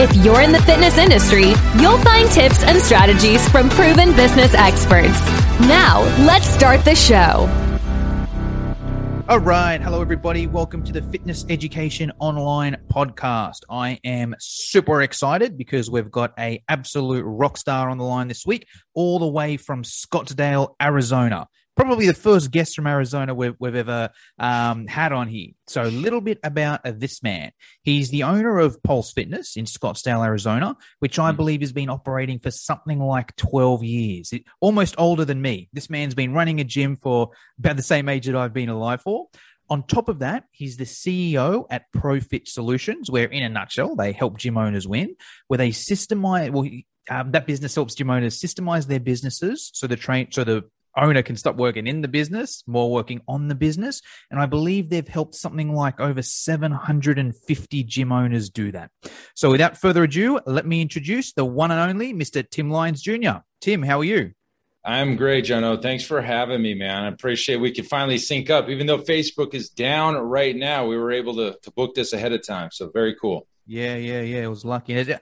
If you're in the fitness industry, you'll find tips and strategies from proven business experts. Now, let's start the show. All right. Hello, everybody. Welcome to the Fitness Education Online podcast. I am super excited because we've got a absolute rock star on the line this week, all the way from Scottsdale, Arizona probably the first guest from Arizona we've, we've ever um, had on here. So, a little bit about uh, this man. He's the owner of Pulse Fitness in Scottsdale, Arizona, which I hmm. believe has been operating for something like 12 years, it, almost older than me. This man's been running a gym for about the same age that I've been alive for. On top of that, he's the CEO at ProFit Solutions, where, in a nutshell, they help gym owners win, where they systemize. Well, um, that business helps gym owners systemize their businesses so the train so the owner can stop working in the business, more working on the business. And I believe they've helped something like over 750 gym owners do that. So without further ado, let me introduce the one and only Mr. Tim Lyons Jr. Tim, how are you? I'm great, Jono. Thanks for having me, man. I appreciate we could finally sync up. Even though Facebook is down right now, we were able to, to book this ahead of time. So very cool. Yeah, yeah, yeah. It was lucky,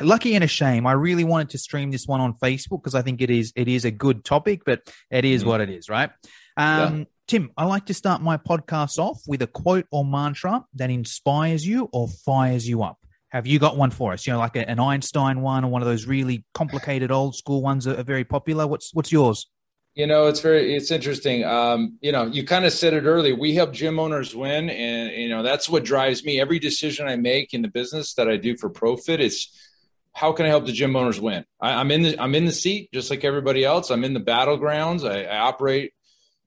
lucky and a shame. I really wanted to stream this one on Facebook because I think it is it is a good topic, but it is mm-hmm. what it is, right? Um, yeah. Tim, I like to start my podcast off with a quote or mantra that inspires you or fires you up. Have you got one for us? You know, like a, an Einstein one or one of those really complicated old school ones that are very popular. What's what's yours? You know, it's very it's interesting. Um, you know, you kind of said it earlier. We help gym owners win, and you know that's what drives me. Every decision I make in the business that I do for ProFit is how can I help the gym owners win? I, am in the I'm in the seat just like everybody else. I'm in the battlegrounds. I, I operate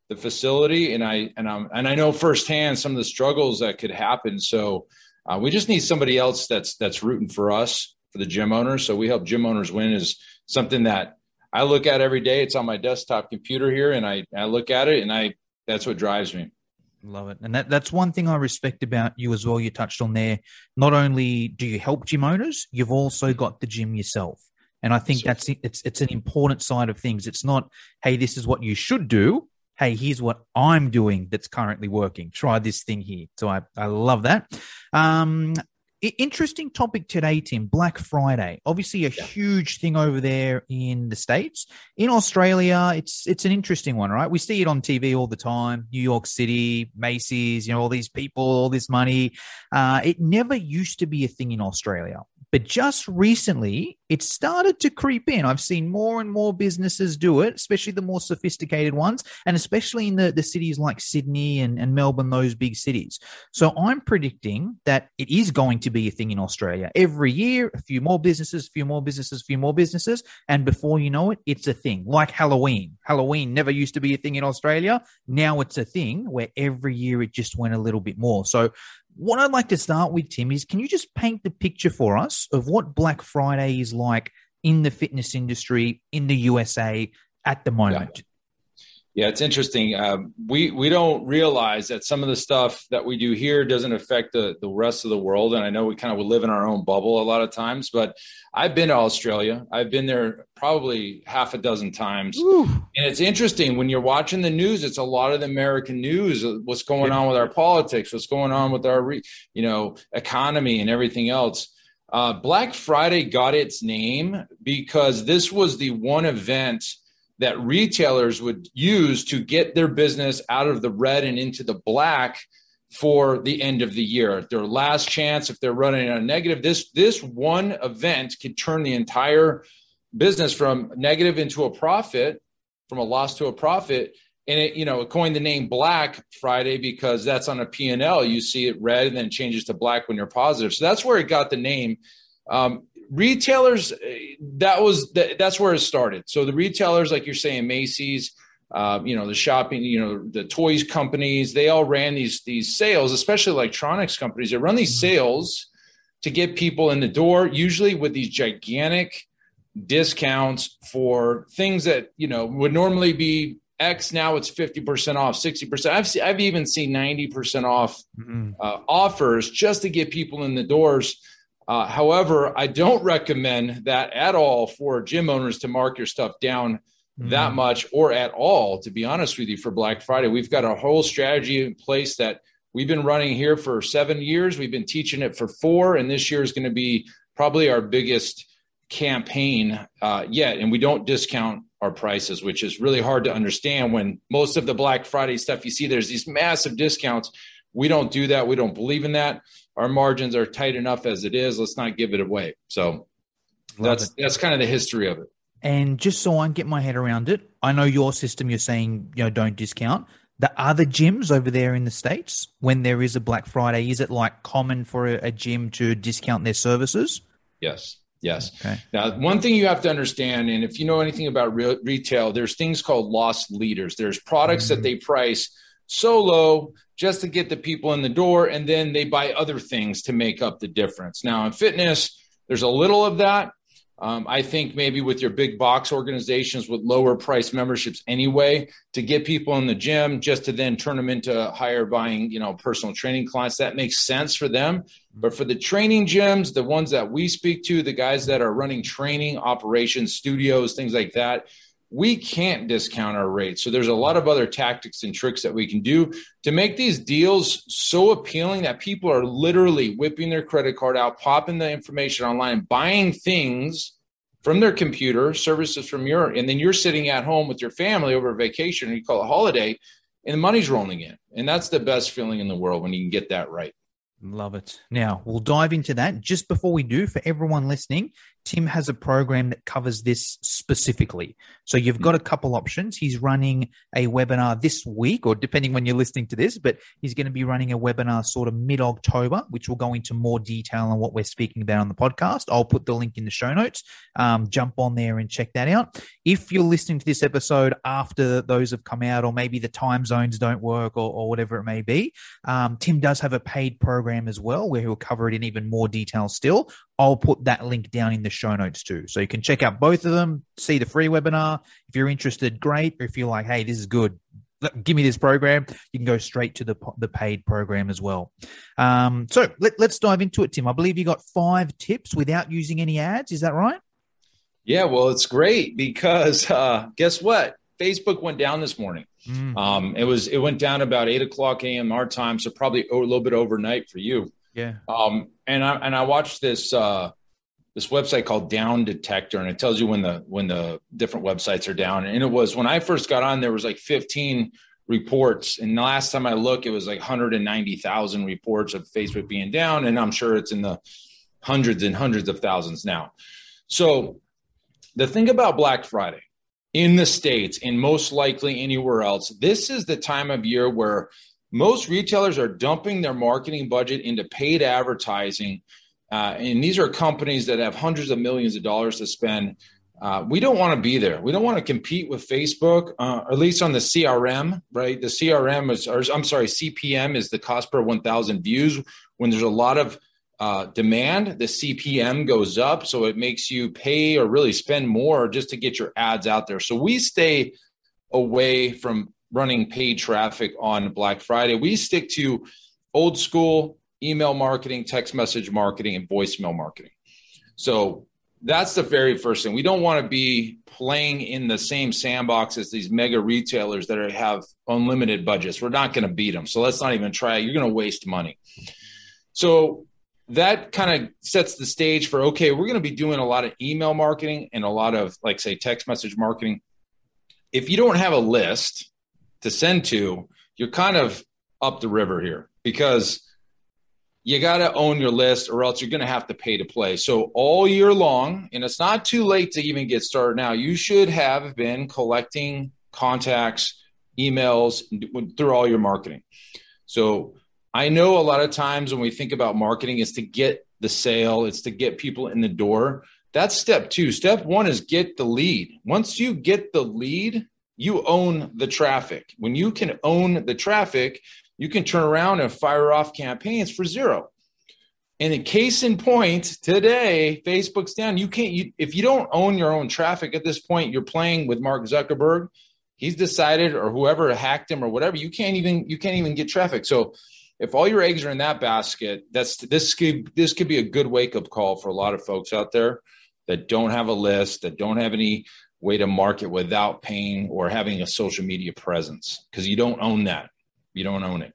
the facility, and I and I'm and I know firsthand some of the struggles that could happen. So uh, we just need somebody else that's that's rooting for us for the gym owners. So we help gym owners win is something that I look at every day. It's on my desktop computer here, and I, I look at it, and I that's what drives me. Love it, and that, that's one thing I respect about you as well. You touched on there. Not only do you help gym owners, you've also got the gym yourself, and I think so, that's it's it's an important side of things. It's not, hey, this is what you should do. Hey, here's what I'm doing that's currently working. Try this thing here. So I, I love that. Um, interesting topic today, Tim. Black Friday, obviously a yeah. huge thing over there in the states. In Australia, it's it's an interesting one, right? We see it on TV all the time. New York City, Macy's, you know, all these people, all this money. Uh, it never used to be a thing in Australia. But just recently, it started to creep in. I've seen more and more businesses do it, especially the more sophisticated ones, and especially in the, the cities like Sydney and, and Melbourne, those big cities. So I'm predicting that it is going to be a thing in Australia. Every year, a few more businesses, a few more businesses, a few more businesses. And before you know it, it's a thing like Halloween. Halloween never used to be a thing in Australia. Now it's a thing where every year it just went a little bit more. So what I'd like to start with, Tim, is can you just paint the picture for us of what Black Friday is like in the fitness industry in the USA at the moment? Yeah. Yeah, it's interesting. Um, we we don't realize that some of the stuff that we do here doesn't affect the the rest of the world. And I know we kind of live in our own bubble a lot of times. But I've been to Australia. I've been there probably half a dozen times. Ooh. And it's interesting when you're watching the news. It's a lot of the American news. What's going on with our politics? What's going on with our you know economy and everything else. Uh, Black Friday got its name because this was the one event that retailers would use to get their business out of the red and into the black for the end of the year. Their last chance, if they're running a negative, this this one event could turn the entire business from negative into a profit, from a loss to a profit. And it, you know, coined the name Black Friday because that's on a P&L. You see it red and then it changes to black when you're positive. So that's where it got the name. Um, retailers that was that's where it started so the retailers like you're saying macy's uh, you know the shopping you know the toys companies they all ran these these sales especially electronics companies they run these mm-hmm. sales to get people in the door usually with these gigantic discounts for things that you know would normally be X. Now it's fifty percent off, sixty percent. I've I've even seen ninety percent off mm-hmm. uh, offers just to get people in the doors. Uh, however, I don't recommend that at all for gym owners to mark your stuff down mm-hmm. that much or at all. To be honest with you, for Black Friday, we've got a whole strategy in place that we've been running here for seven years. We've been teaching it for four, and this year is going to be probably our biggest campaign uh, yet. And we don't discount our prices, which is really hard to understand when most of the Black Friday stuff you see, there's these massive discounts. We don't do that. We don't believe in that. Our margins are tight enough as it is. Let's not give it away. So Love that's it. that's kind of the history of it. And just so I can get my head around it, I know your system. You're saying you know don't discount the other gyms over there in the states when there is a Black Friday. Is it like common for a, a gym to discount their services? Yes. Yes. Okay. Now, one thing you have to understand, and if you know anything about re- retail, there's things called loss leaders. There's products mm-hmm. that they price so low just to get the people in the door, and then they buy other things to make up the difference. Now, in fitness, there's a little of that. Um, I think maybe with your big box organizations with lower price memberships anyway, to get people in the gym just to then turn them into higher buying, you know, personal training clients, that makes sense for them. But for the training gyms, the ones that we speak to, the guys that are running training operations, studios, things like that, we can't discount our rates. So there's a lot of other tactics and tricks that we can do to make these deals so appealing that people are literally whipping their credit card out, popping the information online, buying things from their computer, services from your, and then you're sitting at home with your family over a vacation, and you call it a holiday, and the money's rolling in. And that's the best feeling in the world when you can get that right. Love it. Now, we'll dive into that. Just before we do, for everyone listening, Tim has a program that covers this specifically. So you've got a couple options. He's running a webinar this week, or depending when you're listening to this, but he's going to be running a webinar sort of mid October, which will go into more detail on what we're speaking about on the podcast. I'll put the link in the show notes. Um, jump on there and check that out. If you're listening to this episode after those have come out, or maybe the time zones don't work, or, or whatever it may be, um, Tim does have a paid program as well where he'll cover it in even more detail still. I'll put that link down in the show notes too. So you can check out both of them, see the free webinar. If you're interested, great. Or if you're like, hey, this is good, give me this program, you can go straight to the, the paid program as well. Um, so let, let's dive into it, Tim. I believe you got five tips without using any ads. Is that right? Yeah, well, it's great because uh, guess what? Facebook went down this morning. Mm. Um, it was it went down about eight o'clock a.m. our time, so probably a little bit overnight for you. Yeah. Um, and I and I watched this uh, this website called Down Detector, and it tells you when the when the different websites are down. And it was when I first got on, there was like 15 reports, and the last time I looked, it was like 190,000 reports of Facebook being down, and I'm sure it's in the hundreds and hundreds of thousands now. So the thing about Black Friday in the states, and most likely anywhere else, this is the time of year where most retailers are dumping their marketing budget into paid advertising uh, and these are companies that have hundreds of millions of dollars to spend. Uh, we don't want to be there. We don't want to compete with Facebook, uh, at least on the CRM, right? The CRM is, or I'm sorry, CPM is the cost per 1,000 views. When there's a lot of uh, demand, the CPM goes up. So it makes you pay or really spend more just to get your ads out there. So we stay away from running paid traffic on Black Friday. We stick to old school email marketing, text message marketing, and voicemail marketing. So that's the very first thing. We don't want to be playing in the same sandbox as these mega retailers that are, have unlimited budgets. We're not going to beat them. So let's not even try. You're going to waste money. So that kind of sets the stage for okay, we're going to be doing a lot of email marketing and a lot of, like, say, text message marketing. If you don't have a list to send to, you're kind of up the river here because you got to own your list or else you're going to have to pay to play. So all year long, and it's not too late to even get started now, you should have been collecting contacts, emails through all your marketing. So I know a lot of times when we think about marketing is to get the sale, it's to get people in the door. That's step 2. Step 1 is get the lead. Once you get the lead, you own the traffic. When you can own the traffic, you can turn around and fire off campaigns for zero. And in case in point, today Facebook's down. You can't you, if you don't own your own traffic at this point, you're playing with Mark Zuckerberg. He's decided, or whoever hacked him, or whatever. You can't even you can't even get traffic. So if all your eggs are in that basket, that's this could this could be a good wake up call for a lot of folks out there that don't have a list, that don't have any way to market without paying or having a social media presence because you don't own that. You don't own it.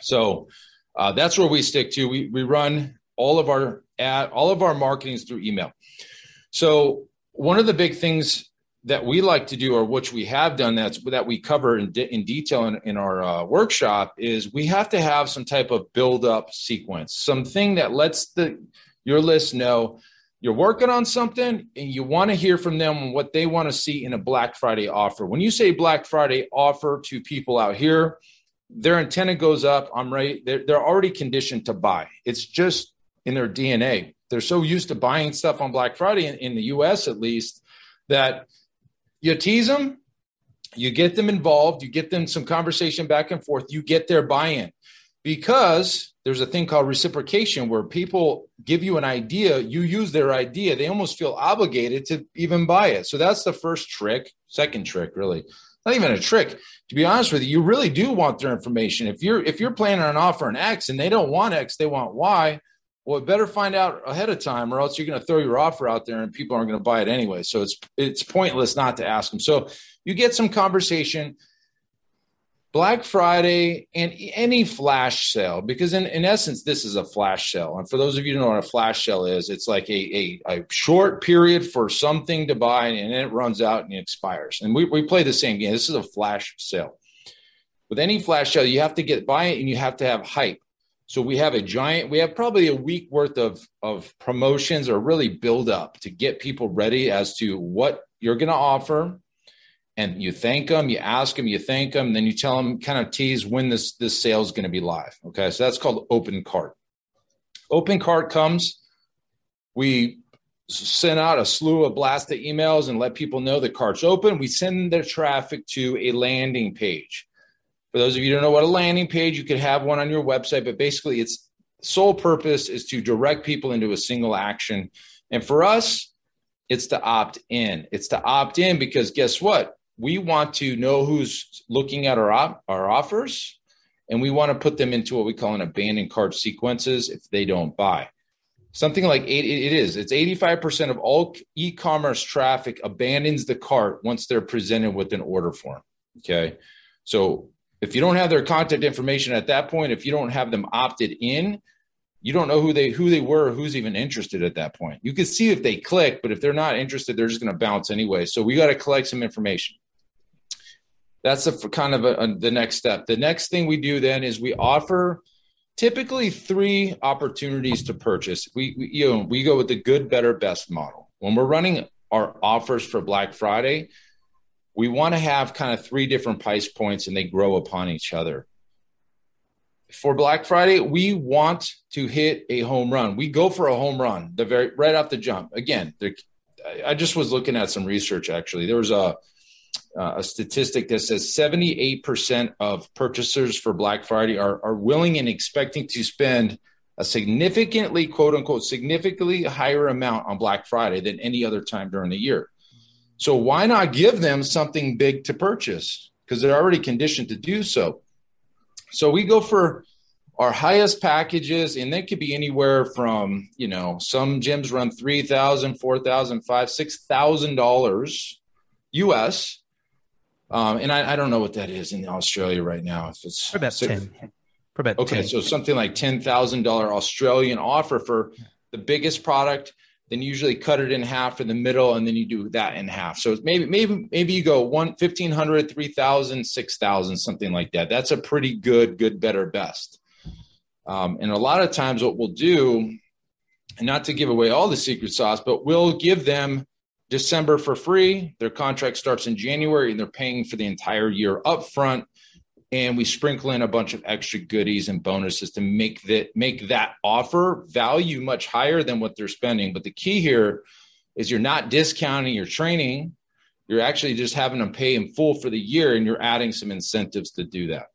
So uh, that's where we stick to. We we run all of our ad, all of our marketing is through email. So one of the big things that we like to do, or which we have done, that's that we cover in, de- in detail in, in our uh, workshop, is we have to have some type of build up sequence, something that lets the your list know you're working on something and you want to hear from them what they want to see in a Black Friday offer. When you say Black Friday offer to people out here, their antenna goes up. I'm right. They're, they're already conditioned to buy. It's just in their DNA. They're so used to buying stuff on Black Friday in, in the US at least that you tease them, you get them involved, you get them some conversation back and forth, you get their buy in because there's a thing called reciprocation where people give you an idea, you use their idea, they almost feel obligated to even buy it. So that's the first trick. Second trick, really, not even a trick. To be honest with you, you really do want their information. If you're if you're planning an on offering X and they don't want X, they want Y. Well, better find out ahead of time, or else you're going to throw your offer out there and people aren't going to buy it anyway. So it's it's pointless not to ask them. So you get some conversation Black Friday and any flash sale, because in, in essence, this is a flash sale. And for those of you who know what a flash sale is, it's like a, a, a short period for something to buy and then it runs out and it expires. And we, we play the same game. This is a flash sale. With any flash sale, you have to get buy it and you have to have hype. So we have a giant, we have probably a week worth of, of promotions or really build up to get people ready as to what you're going to offer and you thank them, you ask them, you thank them, then you tell them, kind of tease when this this sale is going to be live. Okay, so that's called open cart. Open cart comes, we send out a slew of blasted emails and let people know the cart's open. We send their traffic to a landing page. For those of you who don't know what a landing page, you could have one on your website, but basically its sole purpose is to direct people into a single action. And for us, it's to opt in. It's to opt in because guess what? We want to know who's looking at our op- our offers and we want to put them into what we call an abandoned cart sequences if they don't buy. Something like eight, it is it's 85% of all e-commerce traffic abandons the cart once they're presented with an order form okay? So if you don't have their contact information at that point if you don't have them opted in you don't know who they who they were who's even interested at that point. You can see if they click but if they're not interested they're just going to bounce anyway. So we got to collect some information that's a, kind of a, a, the next step. The next thing we do then is we offer typically three opportunities to purchase. We, we you know we go with the good, better, best model. When we're running our offers for Black Friday, we want to have kind of three different price points and they grow upon each other. For Black Friday, we want to hit a home run. We go for a home run the very right off the jump. Again, I just was looking at some research actually. There was a uh, a statistic that says 78% of purchasers for Black Friday are, are willing and expecting to spend a significantly, quote unquote, significantly higher amount on Black Friday than any other time during the year. So why not give them something big to purchase? Because they're already conditioned to do so. So we go for our highest packages, and they could be anywhere from, you know, some gyms run three thousand, four thousand, five, six thousand dollars US um, and I, I, don't know what that is in Australia right now. If it's for about ten, for about okay, 10. so something like ten thousand dollar Australian offer for the biggest product. Then you usually cut it in half in the middle, and then you do that in half. So maybe maybe maybe you go one fifteen hundred, three thousand, six thousand, something like that. That's a pretty good, good, better, best. Um, and a lot of times, what we'll do, and not to give away all the secret sauce, but we'll give them December for free. Their contract starts in January and they're paying for the entire year up front. And we sprinkle in a bunch of extra goodies and bonuses to make that make that offer value much higher than what they're spending. But the key here is you're not discounting your training. You're actually just having them pay in full for the year and you're adding some incentives to do that.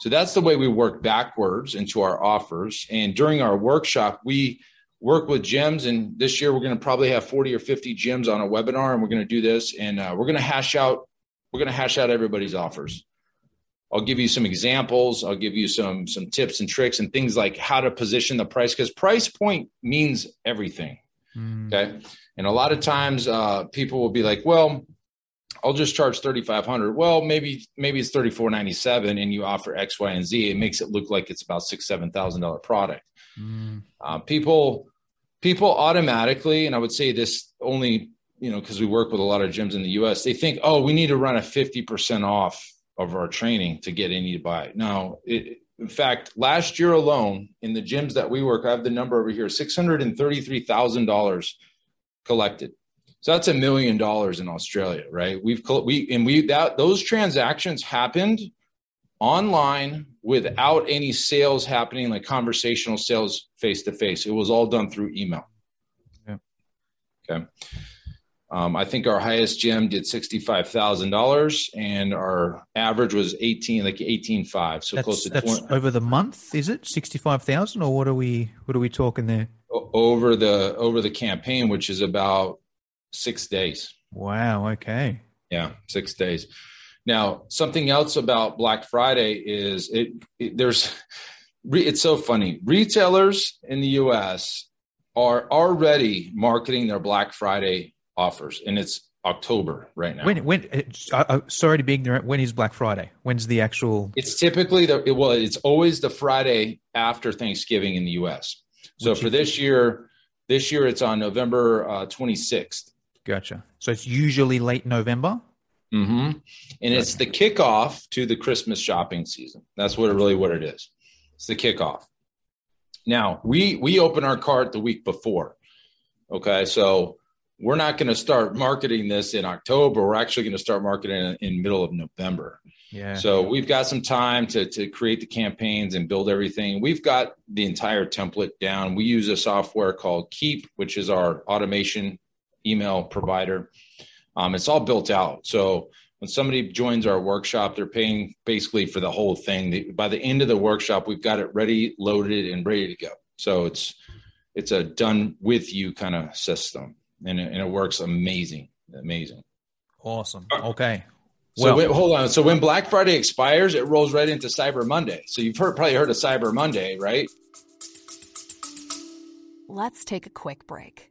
So that's the way we work backwards into our offers. And during our workshop, we work with gyms. And this year, we're going to probably have 40 or 50 gyms on a webinar, and we're going to do this. And uh, we're going to hash out we're going to hash out everybody's offers. I'll give you some examples. I'll give you some some tips and tricks and things like how to position the price because price point means everything. Mm. Okay, and a lot of times uh, people will be like, "Well, I'll just charge thirty five hundred. Well, maybe maybe it's thirty four ninety seven, and you offer X, Y, and Z. It makes it look like it's about six seven thousand dollar product. Mm. Uh, people people automatically, and I would say this only you know because we work with a lot of gyms in the U.S. They think, oh, we need to run a fifty percent off of our training to get any to buy. No, it, in fact, last year alone in the gyms that we work, I have the number over here: six hundred and thirty-three thousand dollars collected so that's a million dollars in Australia, right? We've we and we that those transactions happened online without any sales happening, like conversational sales face to face. It was all done through email. Yeah. Okay. Um, I think our highest gym did sixty-five thousand dollars, and our average was eighteen, like eighteen-five. So that's, close to that's 20. over the month. Is it sixty-five thousand, or what are we? What are we talking there? Over the over the campaign, which is about six days. Wow. Okay. Yeah, six days. Now, something else about Black Friday is it, it there's it's so funny. Retailers in the US are already marketing their Black Friday offers and it's October right now. When when uh, uh, sorry to be ignorant, when is Black Friday? When's the actual It's typically the well it's always the Friday after Thanksgiving in the US. So Which for this year this year it's on November uh, 26th. Gotcha. So it's usually late November. Mm-hmm. And it's the kickoff to the Christmas shopping season. That's what it really what it is. It's the kickoff. Now we we open our cart the week before. Okay, so we're not going to start marketing this in October. We're actually going to start marketing in, in middle of November. Yeah. So we've got some time to to create the campaigns and build everything. We've got the entire template down. We use a software called Keap, which is our automation email provider. Um, it's all built out. So when somebody joins our workshop, they're paying basically for the whole thing. By the end of the workshop, we've got it ready, loaded, and ready to go. So it's it's a done with you kind of system, and it, and it works amazing, amazing. Awesome. Okay. So well, hold on. So when Black Friday expires, it rolls right into Cyber Monday. So you've heard probably heard of Cyber Monday, right? Let's take a quick break.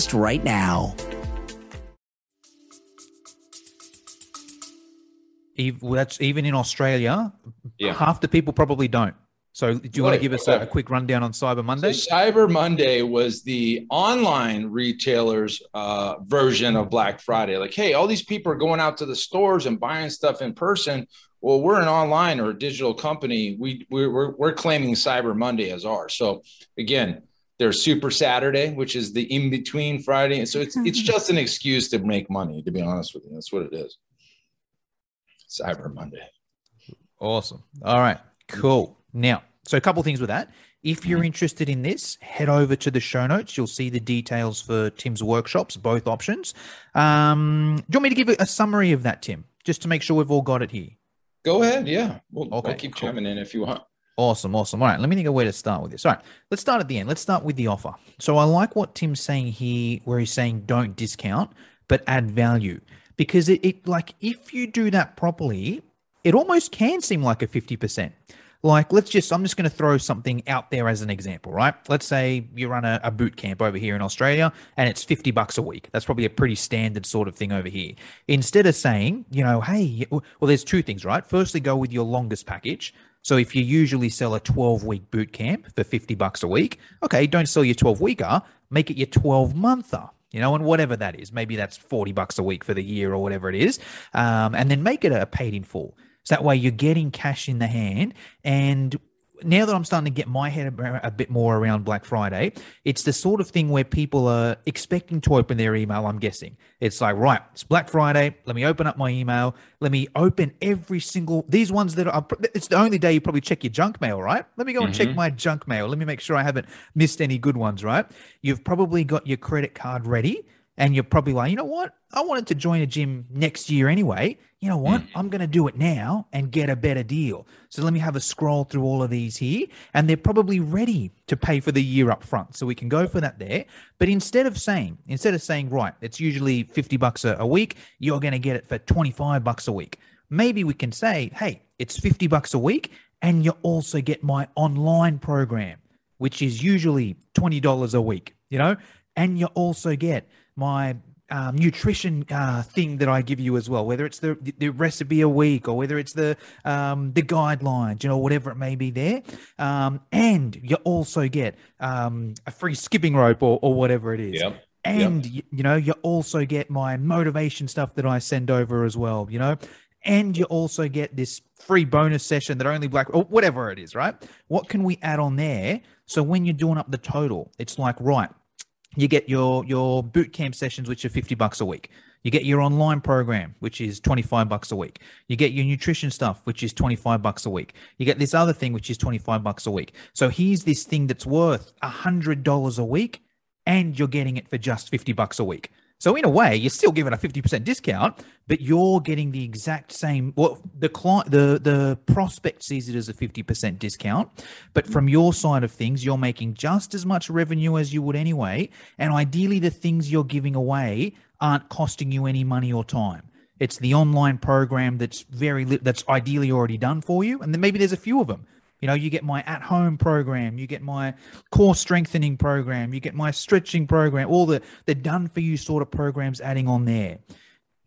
right now now. That's even in Australia. Yeah. Half the people probably don't. So, do you want to give us a, a, quick rundown on Cyber Monday? So Cyber Monday was the online retailers' uh, version of Black Friday. Like, hey, all these people are going out to the stores and buying stuff in person. Well, we're an online or a digital company. We we're, we're claiming Cyber Monday as ours. So, again, there's Super Saturday, which is the in between Friday. So it's it's just an excuse to make money. To be honest with you, that's what it is. Cyber Monday. Awesome. All right. Cool. Now, so a couple things with that. If you're mm-hmm. interested in this, head over to the show notes. You'll see the details for Tim's workshops, both options. Um, do you want me to give a summary of that, Tim, just to make sure we've all got it here? Go ahead. Yeah. We'll, okay, we'll keep cool. chiming in if you want. Awesome, awesome. All right, let me think of where to start with this. All right, let's start at the end. Let's start with the offer. So I like what Tim's saying here, where he's saying don't discount, but add value. Because it, it like if you do that properly, it almost can seem like a 50%. Like, let's just, I'm just going to throw something out there as an example, right? Let's say you run a, a, boot camp over here in Australia and it's 50 bucks a week. That's probably a pretty standard sort of thing over here. Instead of saying, you know, hey, well, there's two things, right? Firstly, go with your longest package. So if you usually sell a 12 week boot camp for 50 bucks a week, okay, don't sell your 12 weeker, make it your 12 monther. You know, and whatever that is, maybe that's 40 bucks a week for the year or whatever it is. Um, and then make it a paid in full. So that way you're getting cash in the hand. And now that I'm starting to get my head a bit more around Black Friday, it's the sort of thing where people are expecting to open their email. I'm guessing it's like, right, it's Black Friday. Let me open up my email. Let me open every single these ones that are. It's the only day you probably check your junk mail, right? Let me go and mm-hmm. check my junk mail. Let me make sure I haven't missed any good ones, right? You've probably got your credit card ready and you're probably like, you know what? I wanted to join a gym next year anyway. You know what? Mm. I'm going to do it now and get a better deal. So let me have a scroll through all of these here. And they're probably ready to pay for the year up front. So we can go for that there. But instead of saying, instead of saying, right, it's usually 50 bucks a, a week, you're going to get it for 25 bucks a week. Maybe we can say, hey, it's 50 bucks a week. And you also get my online program, which is usually $20 a week, you know? And you also get my um, nutrition uh, thing that I give you as well, whether it's the the recipe a week or whether it's the um, the guidelines, you know, whatever it may be there. Um, and you also get um, a free skipping rope or, or whatever it is. Yep. And yep. You, you know, you also get my motivation stuff that I send over as well. You know, and you also get this free bonus session that only black or whatever it is, right? What can we add on there? So when you're doing up the total, it's like right you get your your boot camp sessions which are 50 bucks a week. You get your online program which is 25 bucks a week. You get your nutrition stuff which is 25 bucks a week. You get this other thing which is 25 bucks a week. So here's this thing that's worth $100 a week and you're getting it for just 50 bucks a week so in a way, you're still giving a 50% discount, but you're getting the exact same well the client the the prospect sees it as a 50% discount, but from your side of things, you're making just as much revenue as you would anyway, and ideally the things you're giving away aren't costing you any money or time. It's the online program that's very that's ideally already done for you, and then maybe there's a few of them. You know, you get my at home program, you get my core strengthening program, you get my stretching program, all the the done for you sort of programs adding on there.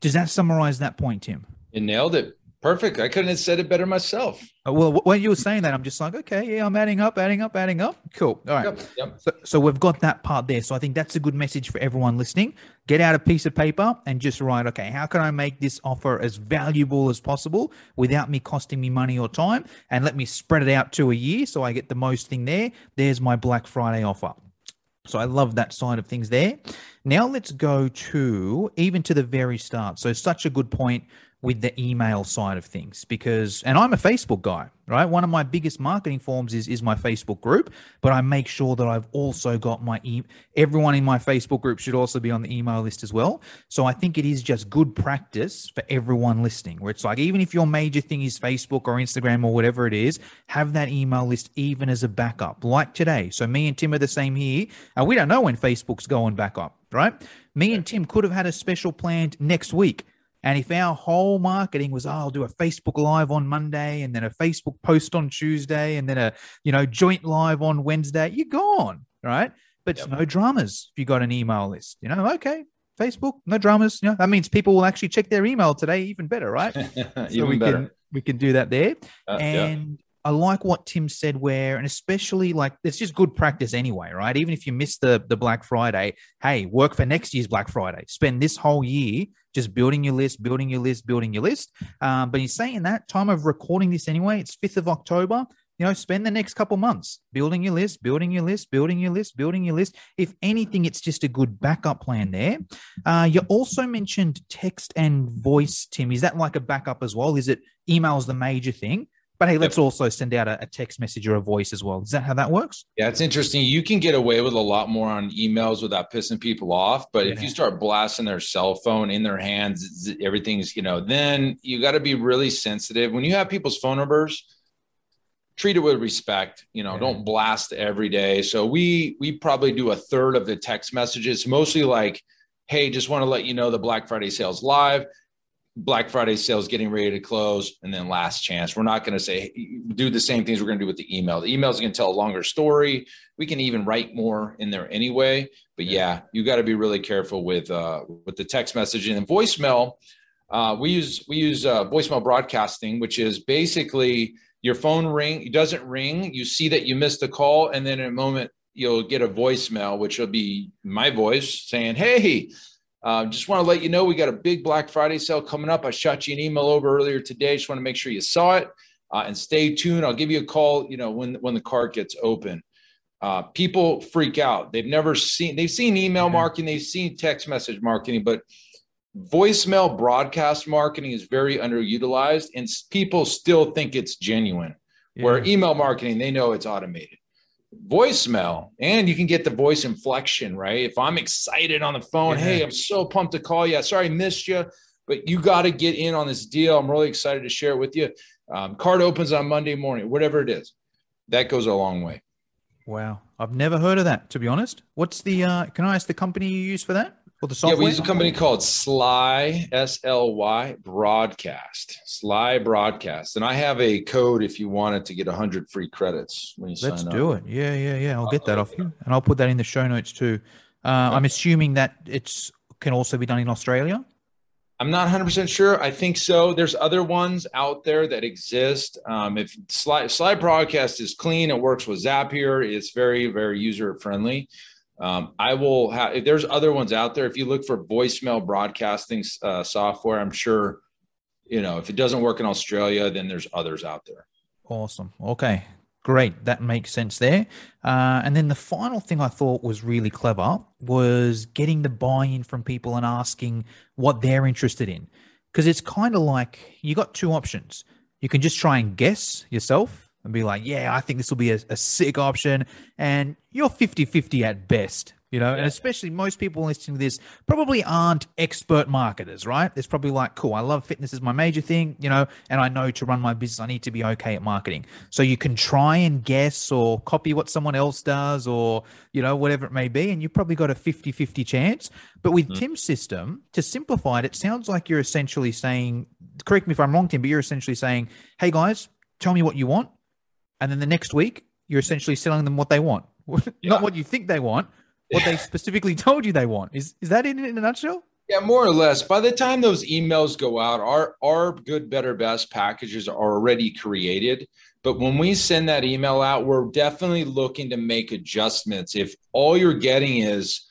Does that summarize that point, Tim? You nailed it. Perfect. I couldn't have said it better myself. Uh, well, when you were saying that, I'm just like, okay, yeah, I'm adding up, adding up, adding up. Cool. All right. Yep, yep. So, so we've got that part there. So I think that's a good message for everyone listening. Get out a piece of paper and just write, okay, how can I make this offer as valuable as possible without me costing me money or time? And let me spread it out to a year so I get the most thing there. There's my Black Friday offer. So I love that side of things there. Now let's go to even to the very start. So such a good point with the email side of things because and I'm a Facebook guy, right? One of my biggest marketing forms is is my Facebook group, but I make sure that I've also got my e- everyone in my Facebook group should also be on the email list as well. So I think it is just good practice for everyone listening where it's like even if your major thing is Facebook or Instagram or whatever it is, have that email list even as a backup like today. So me and Tim are the same here. And we don't know when Facebook's going back up, right? Me and Tim could have had a special planned next week and if our whole marketing was, oh, I'll do a Facebook live on Monday and then a Facebook post on Tuesday and then a, you know, joint live on Wednesday, you're gone, right? But yep. no dramas if you got an email list, you know, okay, Facebook, no dramas. You know, that means people will actually check their email today, even better, right? even so we better. Can, we can do that there. Uh, and. I like what Tim said where, and especially like it's just good practice anyway, right? Even if you miss the the Black Friday, hey, work for next year's Black Friday. Spend this whole year just building your list, building your list, building your list. Um, but he's saying that time of recording this anyway, it's 5th of October. You know, spend the next couple months building your list, building your list, building your list, building your list. If anything, it's just a good backup plan there. Uh, you also mentioned text and voice, Tim. Is that like a backup as well? Is it emails the major thing? But hey, let's yep. also send out a, a, text message or a voice as well. Is that how that works? Yeah, it's interesting. You can get away with a lot more on emails without pissing people off. But yeah. if you start blasting their cell phone in their hands, everything's, you know, then you got to be really sensitive. When you have people's phone numbers, treat it with respect you know yeah. don't blast every day so we we probably do a third of the text messages mostly like hey just want to let you know the black friday sales live Black Friday sales getting ready to close, and then last chance. We're not going to say do the same things we're going to do with the email. The email is going to tell a longer story. We can even write more in there anyway. But yeah, you got to be really careful with uh, with the text messaging and voicemail. Uh, we use we use uh, voicemail broadcasting, which is basically your phone ring. It doesn't ring. You see that you missed the call, and then in a moment you'll get a voicemail, which will be my voice saying, "Hey." Uh, just want to let you know we got a big Black Friday sale coming up. I shot you an email over earlier today. Just want to make sure you saw it uh, and stay tuned. I'll give you a call. You know when when the cart gets open. Uh, people freak out. They've never seen. They've seen email marketing. They've seen text message marketing, but voicemail broadcast marketing is very underutilized, and people still think it's genuine. Yeah. Where email marketing, they know it's automated voicemail and you can get the voice inflection right? If i'm excited on the phone yeah. hey i'm so pumped to call you sorry i missed you but you got to get in on this deal. I'm really excited to share it with you. Um, card opens on monday morning whatever it is. That goes a long way. Wow. I've never heard of that to be honest. What's the uh, can i ask the company you use for that for the software? Yeah, we use a company called Sly S L Y Broadcast. Sly Broadcast, and I have a code if you wanted to get hundred free credits when you Let's sign do it. Yeah, yeah, yeah. I'll get that off you, and I'll put that in the show notes too. Uh, I'm assuming that it's can also be done in Australia. I'm not 100% sure. I think so. There's other ones out there that exist. Um, if Sly, Sly Broadcast is clean, it works with Zapier. It's very, very user friendly. Um, I will have, if there's other ones out there, if you look for voicemail broadcasting uh, software, I'm sure, you know, if it doesn't work in Australia, then there's others out there. Awesome. Okay. Great. That makes sense there. Uh, and then the final thing I thought was really clever was getting the buy in from people and asking what they're interested in. Because it's kind of like you got two options. You can just try and guess yourself and be like, yeah, I think this will be a, a sick option. And you're 50 50 at best, you know, yeah. and especially most people listening to this probably aren't expert marketers, right? It's probably like, cool, I love fitness is my major thing, you know, and I know to run my business, I need to be okay at marketing. So you can try and guess or copy what someone else does or, you know, whatever it may be. And you've probably got a 50 50 chance. But with mm-hmm. Tim's system, to simplify it, it sounds like you're essentially saying, correct me if I'm wrong, Tim, but you're essentially saying, hey guys, tell me what you want and then the next week you're essentially selling them what they want, yeah. not what you think they want, what yeah. they specifically told you they want. Is is that it in a nutshell? Yeah, more or less. By the time those emails go out, our our good, better, best packages are already created. But when we send that email out, we're definitely looking to make adjustments. If all you're getting is,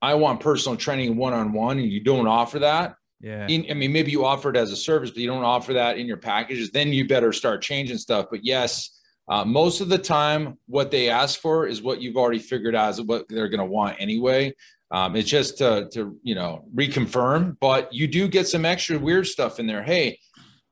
I want personal training one on one, and you don't offer that, yeah. In, I mean, maybe you offer it as a service, but you don't offer that in your packages, then you better start changing stuff. But yes, uh, most of the time, what they ask for is what you've already figured out is what they're going to want anyway. Um, it's just to, to, you know, reconfirm, but you do get some extra weird stuff in there. Hey,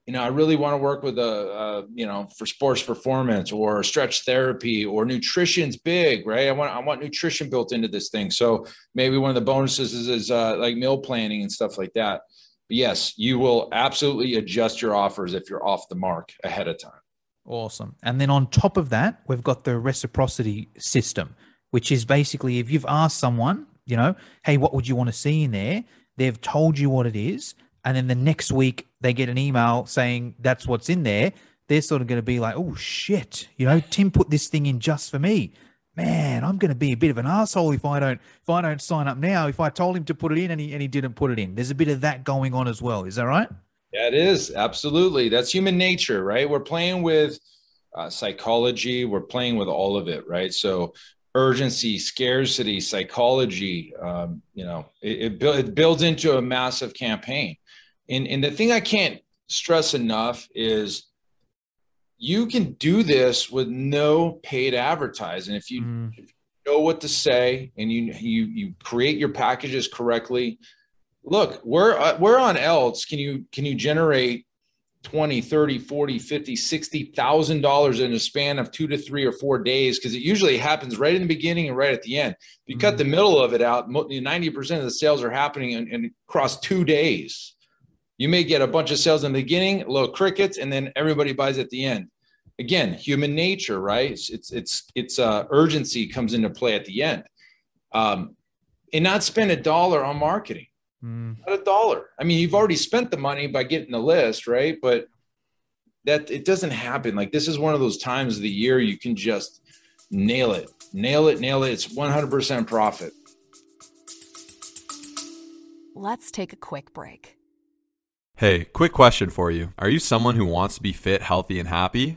you know, I really want to work with a, a, you know, for sports performance or stretch therapy or nutrition's big, right? I want, I want nutrition built into this thing. So maybe one of the bonuses is, is uh, like meal planning and stuff like that. But yes, you will absolutely adjust your offers if you're off the mark ahead of time. Awesome. And then on top of that, we've got the reciprocity system, which is basically if you've asked someone, you know, hey, what would you want to see in there? They've told you what it is. And then the next week they get an email saying that's what's in there. They're sort of going to be like, oh, shit, you know, Tim put this thing in just for me. Man, I'm going to be a bit of an asshole if I don't if I don't sign up now. If I told him to put it in and he and he didn't put it in, there's a bit of that going on as well. Is that right? Yeah, it is absolutely. That's human nature, right? We're playing with uh, psychology. We're playing with all of it, right? So urgency, scarcity, psychology. Um, you know, it, it, it, builds into a massive campaign. And and the thing I can't stress enough is you can do this with no paid advertising if you, mm. if you know what to say and you you you create your packages correctly look we're uh, we're on else can you can you generate 20 30 40 50 60 thousand dollars in a span of two to three or four days? Because it usually happens right in the beginning and right at the end. If you mm-hmm. cut the middle of it out 90% of the sales are happening in, in, across two days. You may get a bunch of sales in the beginning low crickets and then everybody buys at the end. Again human nature right? It's it's it's, it's uh, urgency comes into play at the end. Um, and not spend a dollar on marketing Mm. Not a dollar. I mean, you've already spent the money by getting the list, right? But that it doesn't happen. Like this is one of those times of the year you can just nail it, nail it, nail it. It's 100% profit. Let's take a quick break. Hey, quick question for you. Are you someone who wants to be fit, healthy, and happy?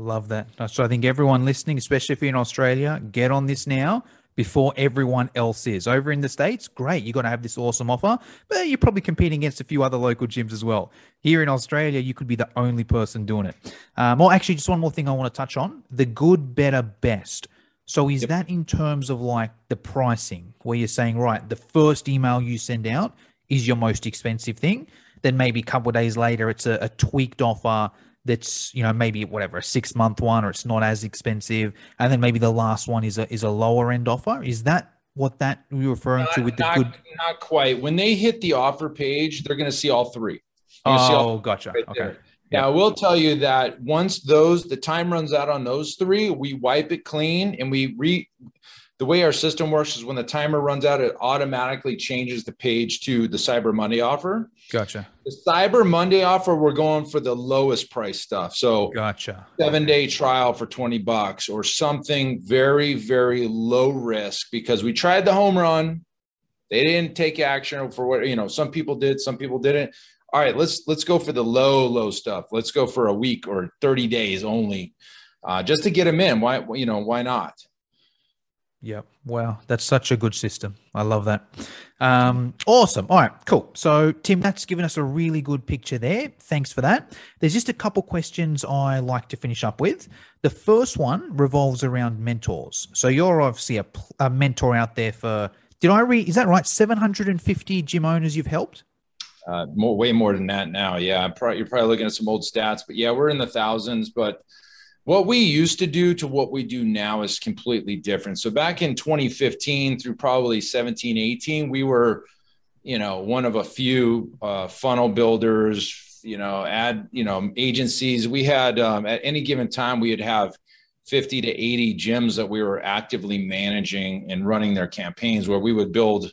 love that. So I think everyone listening, especially if you're in Australia, get on this now before everyone else is. Over in the States, great, you're going to have this awesome offer, but you're probably competing against a few other local gyms as well. Here in Australia, you could be the only person doing it. Um, well, actually, just one more thing I want to touch on the good, better, best. So is yep. that in terms of like the pricing, where you're saying, right, the first email you send out is your most expensive thing? Then maybe a couple of days later, it's a, a tweaked offer that's you know maybe whatever a six month one or it's not as expensive and then maybe the last one is a is a lower end offer. Is that what that you're referring not, to with the not, good not quite. When they hit the offer page they're going to see all three. Oh all gotcha. right okay. yeah. Now, I will tell you that once those the time runs out on those three, we wipe it clean and we re the way our system works is when the timer runs out, it automatically changes the page to the Cyber Monday offer. Gotcha. The Cyber Monday offer, we're going for the lowest price stuff. So, gotcha. Seven day trial for 20 bucks or something very, very low risk because we tried the home run. They didn't take action for what, you know, some people did, some people didn't. All right, let's let's go for the low, low stuff. Let's go for a week or 30 days only, uh, just to get them in. Why, you know, why not? Yep. Wow. That's such a good system. I love that. Um, awesome. All right. Cool. So, Tim, that's given us a really good picture there. Thanks for that. There's just a couple questions I like to finish up with. The first one revolves around mentors. So, you're obviously a, a mentor out there for, did I read, is that right? 750 gym owners you've helped? Uh, more, way more than that now. Yeah. Probably, you're probably looking at some old stats, but yeah, we're in the thousands. But what we used to do to what we do now is completely different. So back in 2015 through probably 17, 18, we were, you know, one of a few uh, funnel builders, you know, ad, you know, agencies. We had um, at any given time we would have 50 to 80 gyms that we were actively managing and running their campaigns where we would build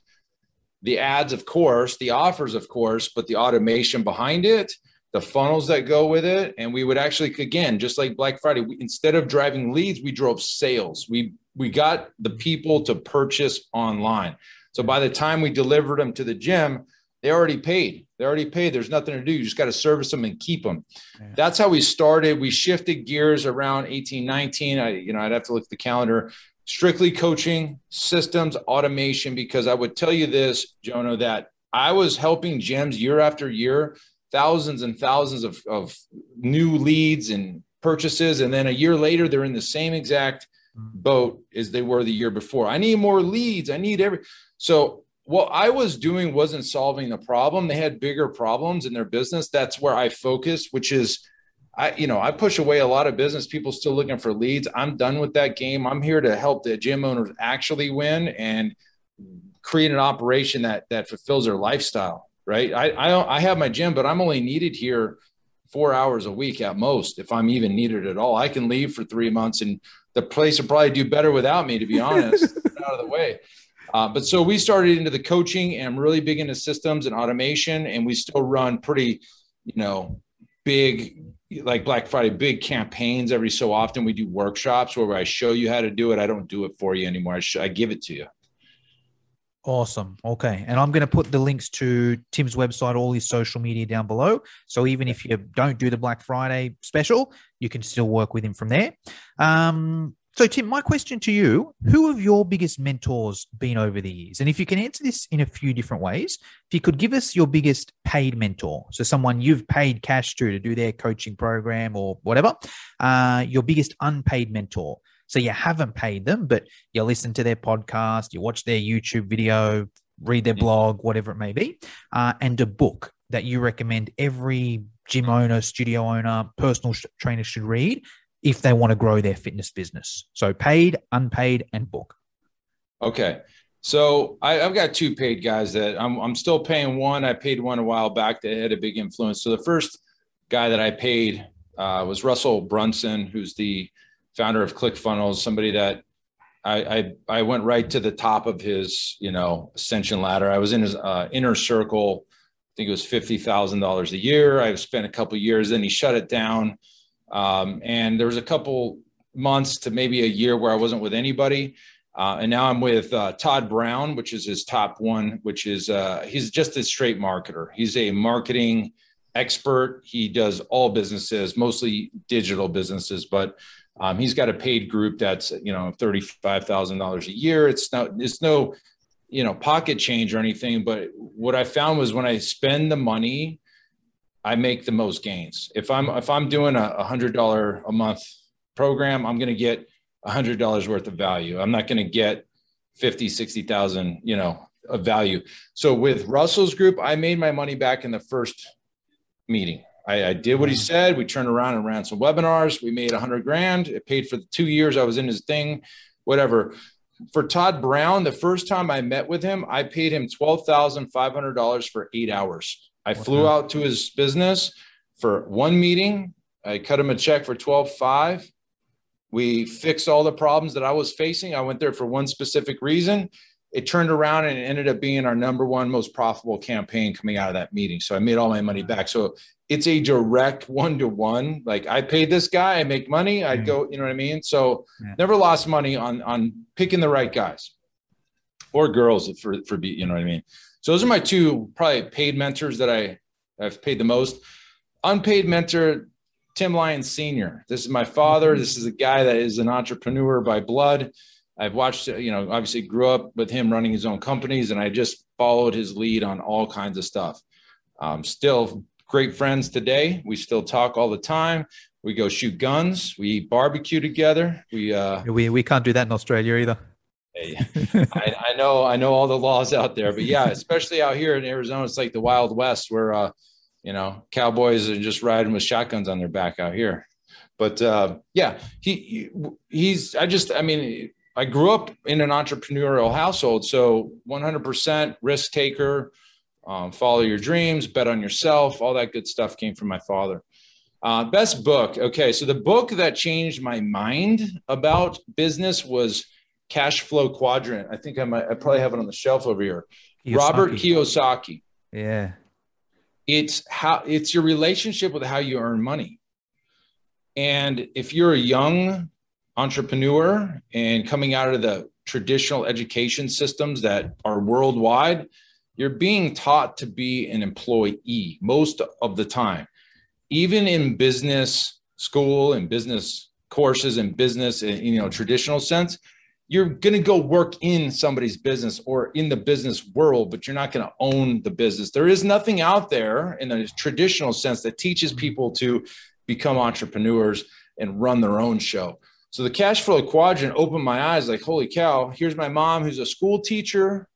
the ads, of course, the offers, of course, but the automation behind it the funnels that go with it. And we would actually, again, just like Black Friday, we, instead of driving leads, we drove sales. We we got the people to purchase online. So by the time we delivered them to the gym, they already paid. They already paid. There's nothing to do. You just got to service them and keep them. Yeah. That's how we started. We shifted gears around 18, 19. I, you know, I'd have to look at the calendar. Strictly coaching, systems, automation, because I would tell you this, Jono, that I was helping gyms year after year thousands and thousands of, of new leads and purchases. And then a year later, they're in the same exact mm-hmm. boat as they were the year before. I need more leads. I need every. So what I was doing wasn't solving the problem. They had bigger problems in their business. That's where I focus, which is I, you know, I push away a lot of business people still looking for leads. I'm done with that game. I'm here to help the gym owners actually win and create an operation that that fulfills their lifestyle right? I, I, I have my gym, but I'm only needed here four hours a week at most, if I'm even needed at all. I can leave for three months and the place will probably do better without me, to be honest, out of the way. Uh, but so we started into the coaching and I'm really big into systems and automation, and we still run pretty, you know, big like Black Friday, big campaigns every so often. We do workshops where I show you how to do it. I don't do it for you anymore. I, sh- I give it to you. Awesome. Okay. And I'm going to put the links to Tim's website, all his social media down below. So even if you don't do the Black Friday special, you can still work with him from there. Um, so, Tim, my question to you who have your biggest mentors been over the years? And if you can answer this in a few different ways, if you could give us your biggest paid mentor, so someone you've paid cash to to do their coaching program or whatever, uh, your biggest unpaid mentor. So you haven't paid them, but you listen to their podcast, you watch their YouTube video, read their blog, whatever it may be, uh, and a book that you recommend every gym owner, studio owner, personal trainer should read if they want to grow their fitness business. So paid, unpaid, and book. Okay. So I, have got two paid guys that I'm, I'm still paying one. I paid one a while back that had a big influence. So the first guy that I paid uh, was Russell Brunson, who's the founder of ClickFunnels, somebody that I, I, I went right to the top of his you know ascension ladder. I was in his uh, inner circle. I think it was fifty thousand dollars a year. I've spent a couple years. Then he shut it down, um, and there was a couple months to maybe a year where I wasn't with anybody. Uh, and now I'm with uh, Todd Brown, which is his top one, which is uh, he's just a straight marketer. He's a marketing expert. He does all businesses, mostly digital businesses, but um, he's got a paid group that's you know thirty five thousand dollars a year. It's not it's no you know pocket change or anything. But what I found was when I spend the money, I make the most gains. If I'm if I'm doing a hundred dollar a month program, I'm going to get a hundred dollars worth of value. I'm not going to get 50, 60,000, you know, of value. So with Russell's group, I made my money back in the first meeting. I, I, did what he mm-hmm. said. We turned around and ran some webinars. We made a hundred grand. It paid for the two years I was in his thing, whatever. For Todd Brown, the first time I met with him, I paid him twelve thousand five hundred dollars for eight hours. I flew out to his business for one meeting. I cut him a check for twelve five. We fixed all the problems that I was facing. I went there for one specific reason. It turned around and it ended up being our number one most profitable campaign coming out of that meeting. So I made all my money back. So it's a direct one to one. Like I paid this guy, I make money, I'd go, you know what I mean? So yeah. never lost money on on picking the right guys or girls for for you know what I mean. So those are my two probably paid mentors that I have paid the most. Unpaid mentor, Tim Lyons Sr. This is my father. Mm-hmm. This is a guy that is an entrepreneur by blood. I've watched, you know, obviously grew up with him running his own companies, and I just followed his lead on all kinds of stuff. Um, still great friends today. We still talk all the time. We go shoot guns. We eat barbecue together. We uh, we we can't do that in Australia either. Hey, I, I, know I know all the laws out there, but yeah, especially out here in Arizona, it's like the Wild West where uh, you know cowboys are just riding with shotguns on their back out here. But uh, yeah, he he's I just I mean I grew up in an entrepreneurial household, so 100% risk taker um, follow your dreams, bet on yourself, all that good stuff came from my father. Uh, best book. Okay, so the book that changed my mind about business was Cash Flow Quadrant. I think I might, I probably have it on the shelf over here. Kiyosaki. Robert Kiyosaki. Yeah. It's how it's your relationship with how you earn money. And if you're a young entrepreneur and coming out of the traditional education systems that are worldwide, you're being taught to be an employee most of the time. Even in business school and business courses and business in you know traditional sense you're going to go work in somebody's business or in the business world but you're not going to own the business. There is nothing out there in a traditional sense that teaches mm-hmm. people to become entrepreneurs and run their own show. So the cash flow quadrant opened my eyes like holy cow here's my mom who's a school teacher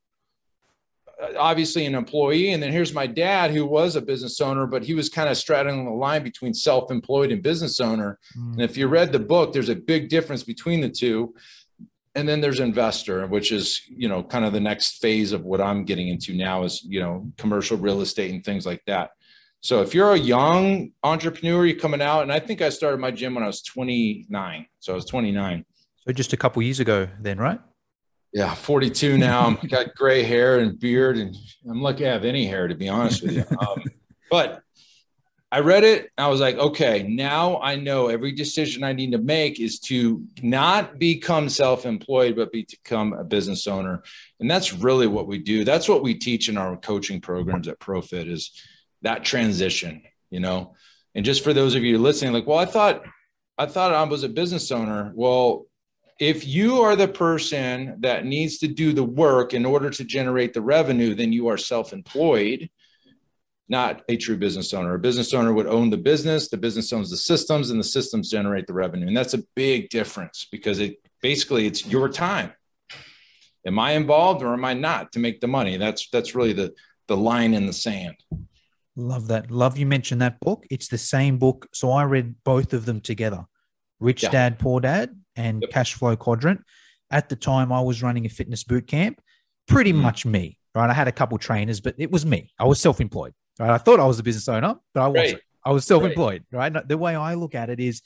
obviously an employee. And then here's my dad, who was a business owner, but he was kind of straddling the line between self employed and business owner. Mm. And if you read the book, there's a big difference between the two. And then there's investor, which is, you know, kind of the next phase of what I'm getting into now is, you know, commercial real estate and things like that. So if you're a young entrepreneur, you're coming out, and I think I started my gym when I was 29. So I was 29. So just a couple years ago, then, right? Yeah, 42 now. Got gray hair and beard, and I'm lucky I have any hair, to be honest with you. Um, but I read it. I was like, okay, now I know every decision I need to make is to not become self employed, but become a business owner. And that's really what we do. That's what we teach in our coaching programs at ProFit is that transition, you know. And just for those of you listening, like, well, I thought, I thought I was a business owner. Well, if you are the person that needs to do the work in order to generate the revenue, then you are self employed, not a true business owner. A business owner would own the business, the business owns the systems, and the systems generate the revenue. And that's a big difference because it basically it's your time. Am I involved or am I not to make the money? That's that's really the the line in the sand. Love that. Love you mentioned that book. It's the same book. So I read both of them together. Rich yeah. Dad, Poor Dad and yep. cash flow quadrant. At the time, I was running a fitness boot camp, pretty mm. much me, right? I had a couple trainers, but it was me. I was self employed, right? I thought I was a business owner, but I wasn't. I was self-employed, right? right? The way I look at it is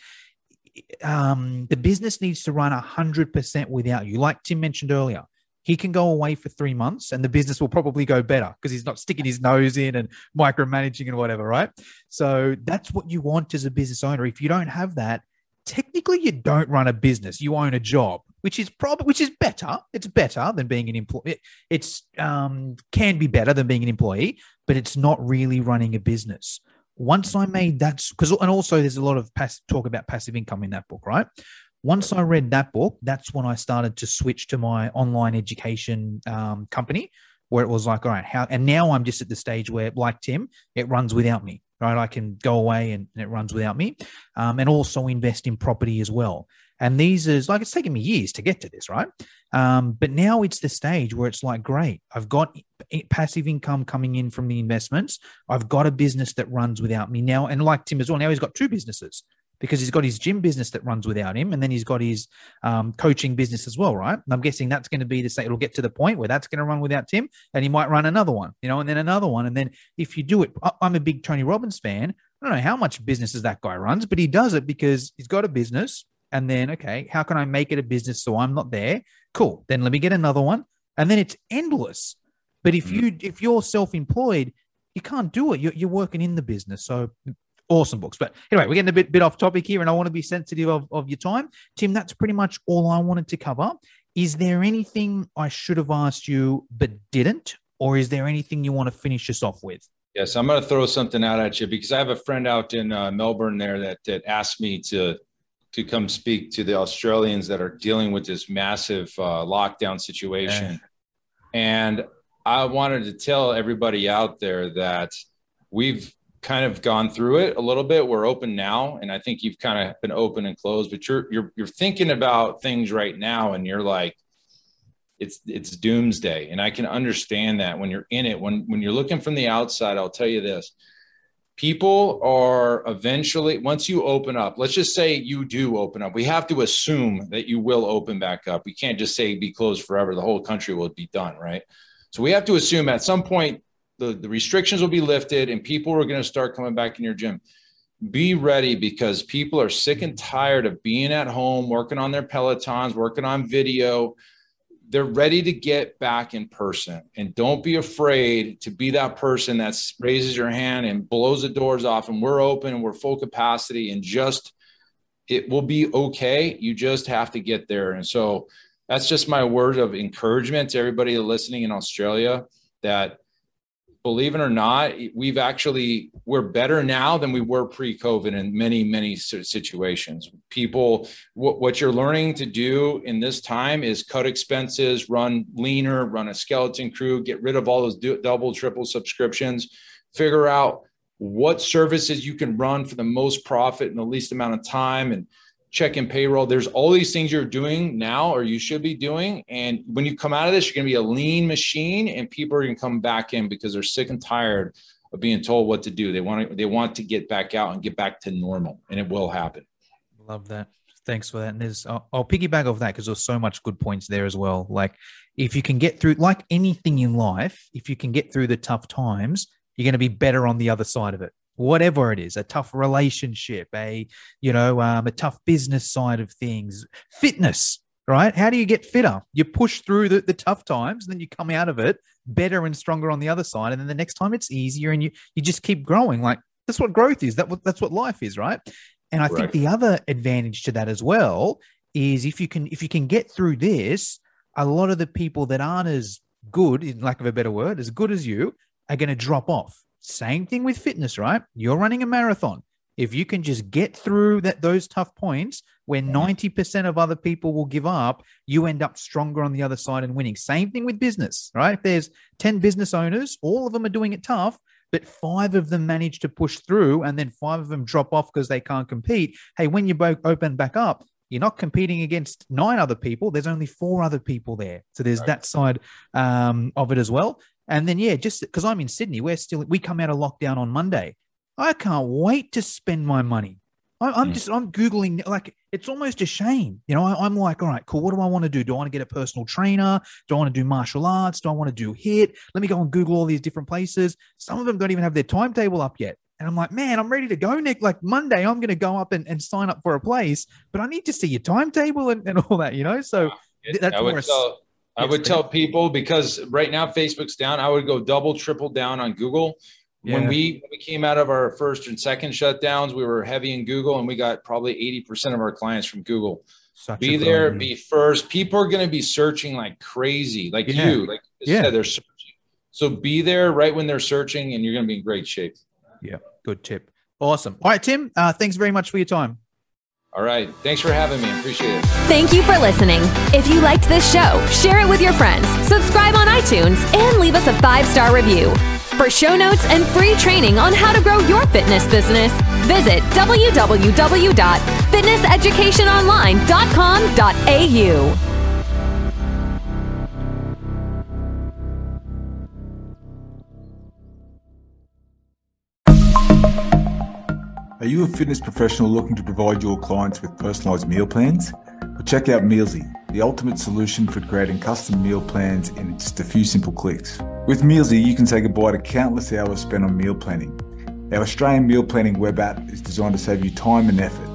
um, the business needs to run 100% without you. Like Tim mentioned earlier, he can go away for three months and the business will probably go better because he's not sticking his nose in and micromanaging and whatever, right? So that's what you want as a business owner. If you don't have that, technically you don't run a business, you own a job, which is probably which is better. It's better than being an employee. It, it's um, can be better than being an employee, but it's not really running a business once I made that, because and also there's a lot of pass, talk about passive income in that book, right? Once I read that book, that's when I started to switch to my online education um, company, where it was like, all right, how? And now I'm just at the stage where, like Tim, it runs without me, right? I can go away and, and it runs without me, um, and also invest in property as well. And these is like it's taken me years to get to this, right? Um, but now it's the stage where it's like, great, I've got passive income coming in from the investments. I've got a business that runs without me now. And like Tim as well, now he's got two businesses because he's got his gym business that runs without him, and then he's got his um, coaching business as well, right? And I'm guessing that's going to be the same. It'll get to the point where that's going to run without Tim, and he might run another one, you know, and then another one, and then if you do it, I'm a big Tony Robbins fan. I don't know how much businesses that guy runs, but he does it because he's got a business and then okay how can i make it a business so i'm not there cool then let me get another one and then it's endless but if mm-hmm. you if you're self-employed you can't do it you're, you're working in the business so awesome books. But anyway we're getting a bit, bit off topic here and i want to be sensitive of, of your time. Tim that's pretty much all i wanted to cover. Is there anything i should have asked you but didn't? Or is there anything you want to finish us off with? Yes, I'm going to throw something out at you because I have a friend out in uh, Melbourne there that that asked me to to come speak to the Australians that are dealing with this massive uh, lockdown situation. Yeah. And I wanted to tell everybody out there that we've kind of gone through it a little bit. We're open now, and I think you've kind of been open and closed. But you're you're you're thinking about things right now, and you're like, it's it's doomsday. And I can understand that when you're in it. When when you're looking from the outside, I'll tell you this: people are eventually once you open up let's just say you do open up we have to assume that you will open back up we can't just say be closed forever the whole country will be done right so we have to assume at some point the, the restrictions will be lifted and people are going to start coming back in your gym. Be ready because people are sick and tired of being at home working on their pelotons working on video. They're ready to get back in person. And don't be afraid to be that person that raises your hand and blows the doors off and we're open and we're full capacity and just it will be okay. You just have to get there. And so that's just my word of encouragement to everybody listening in australia that believe it or not, we've actually we're better now than we were pre-COVID in many many situations. People, what, what you're learning to do in this time is cut expenses, run leaner, run a skeleton crew, get rid of all those double, triple subscriptions, figure out what services you can run for the most profit in the least amount of time, and check in payroll. There's all these things you're doing now, or you should be doing. And when you come out of this, you're going to be a lean machine, and people are going to come back in because they're sick and tired of being told what to do. They want to, they want to get back out and get back to normal, and it will happen. Love that. Thanks for that. And there's, I'll, I'll piggyback off that because there's so much good points there as well. Like if you can get through, like anything in life, if you can get through the tough times, you're going to be better on the other side of it whatever it is a tough relationship a you know um, a tough business side of things fitness right? How do you get fitter? You push through the, the tough times and then you come out of it better and stronger on the other side and then the next time it's easier and you you just keep growing. Like that's what growth is. That that's what life is right? And i right. think the other advantage to that as well is if you can if you can get through this a lot of the people that aren't as good in lack of a better word as good as you are going to drop off same thing with fitness, right? You're running a marathon. If you can just get through that those tough points where 90% of other people will give up, you end up stronger on the other side and winning. Same thing with business, right? If there's 10 business owners, all of them are doing it tough, but five of them manage to push through and then five of them drop off because they can't compete. Hey, when you both open back up, you're not competing against nine other people. There's only four other people there. So there's right. that side um, of it as well. And then, yeah, just because I'm in Sydney, we're still, we come out of lockdown on Monday. I can't wait to spend my money. I, am mm. just, I'm Googling, like, it's almost a shame. You know, I, am like, all right, cool. What do I want to do? Do I want to get a personal trainer? Do I want to do martial arts? Do I want to do HIIT? Let me go and Google all these different places. Some of them don't even have their timetable up yet. And I'm like, man, I'm ready to go, Nick. Like Monday, I'm going to go up and, and sign up for a place, but I need to see your timetable and, and all that, you know? So that's I would, tell, I would tell people because right now Facebook's down. I would go double, triple down on Google. Yeah. When we when we came out of our first and second shutdowns, we were heavy in Google, and we got probably eighty percent of our clients from Google. Such be there, be first. People are going to be searching like crazy, like yeah. you, like yeah. Said, they're searching. So be there right when they're searching, and you're going to be in great shape. Yeah, good tip. Awesome. All right, Tim. Uh, thanks very much for your time. All right. Thanks for having me. Appreciate it. Thank you for listening. If you liked this show, share it with your friends, subscribe on iTunes, and leave us a five star review. For show notes and free training on how to grow your fitness business, visit www.fitnesseducationonline.com.au. A fitness professional looking to provide your clients with personalized meal plans? Well, check out Mealsy, the ultimate solution for creating custom meal plans in just a few simple clicks. With Mealsy, you can say goodbye to countless hours spent on meal planning. Our Australian meal planning web app is designed to save you time and effort